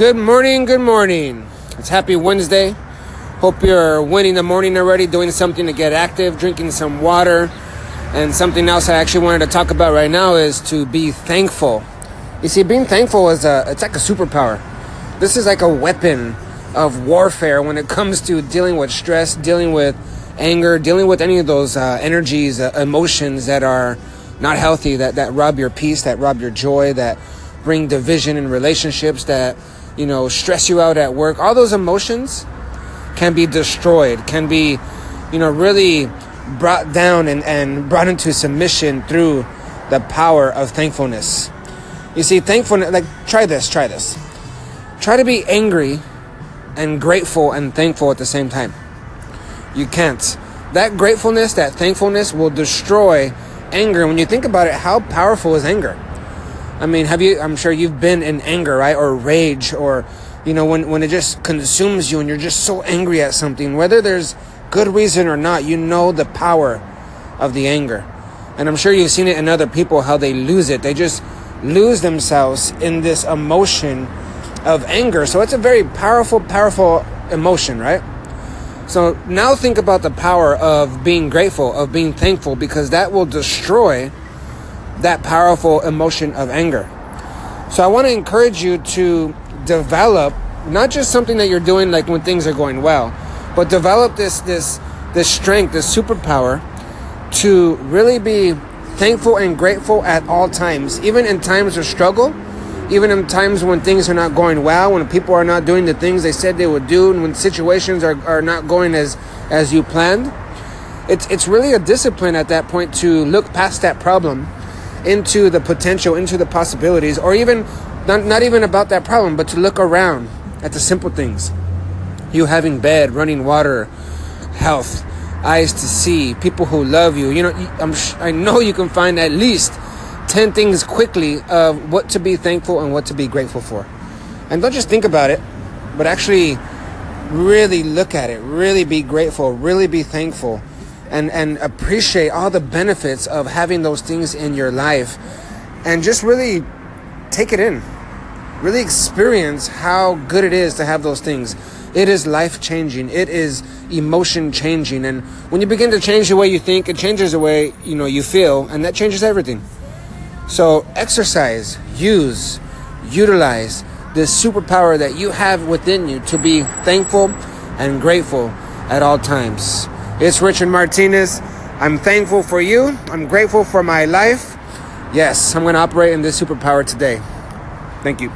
Good morning, good morning. It's happy Wednesday. Hope you're winning the morning already, doing something to get active, drinking some water. And something else I actually wanted to talk about right now is to be thankful. You see, being thankful is a it's like a superpower. This is like a weapon of warfare when it comes to dealing with stress, dealing with anger, dealing with any of those uh, energies, uh, emotions that are not healthy, that, that rob your peace, that rob your joy, that bring division in relationships, that, you know, stress you out at work. All those emotions can be destroyed, can be, you know, really brought down and, and brought into submission through the power of thankfulness. You see, thankfulness, like, try this, try this. Try to be angry and grateful and thankful at the same time. You can't. That gratefulness, that thankfulness will destroy anger. When you think about it, how powerful is anger? I mean, have you, I'm sure you've been in anger, right? Or rage, or, you know, when, when it just consumes you and you're just so angry at something, whether there's good reason or not, you know the power of the anger. And I'm sure you've seen it in other people how they lose it. They just lose themselves in this emotion of anger. So it's a very powerful, powerful emotion, right? So now think about the power of being grateful, of being thankful, because that will destroy that powerful emotion of anger. So I want to encourage you to develop not just something that you're doing like when things are going well, but develop this this this strength, this superpower to really be thankful and grateful at all times, even in times of struggle, even in times when things are not going well, when people are not doing the things they said they would do, and when situations are, are not going as as you planned. It's it's really a discipline at that point to look past that problem into the potential, into the possibilities, or even not, not even about that problem, but to look around at the simple things. You having bed, running water, health, eyes to see, people who love you. You know, I'm, I know you can find at least 10 things quickly of what to be thankful and what to be grateful for. And don't just think about it, but actually really look at it, really be grateful, really be thankful and, and appreciate all the benefits of having those things in your life and just really take it in. Really experience how good it is to have those things. It is life changing. It is emotion changing. And when you begin to change the way you think, it changes the way, you know, you feel, and that changes everything. So exercise, use, utilize this superpower that you have within you to be thankful and grateful at all times. It's Richard Martinez. I'm thankful for you. I'm grateful for my life. Yes, I'm going to operate in this superpower today. Thank you.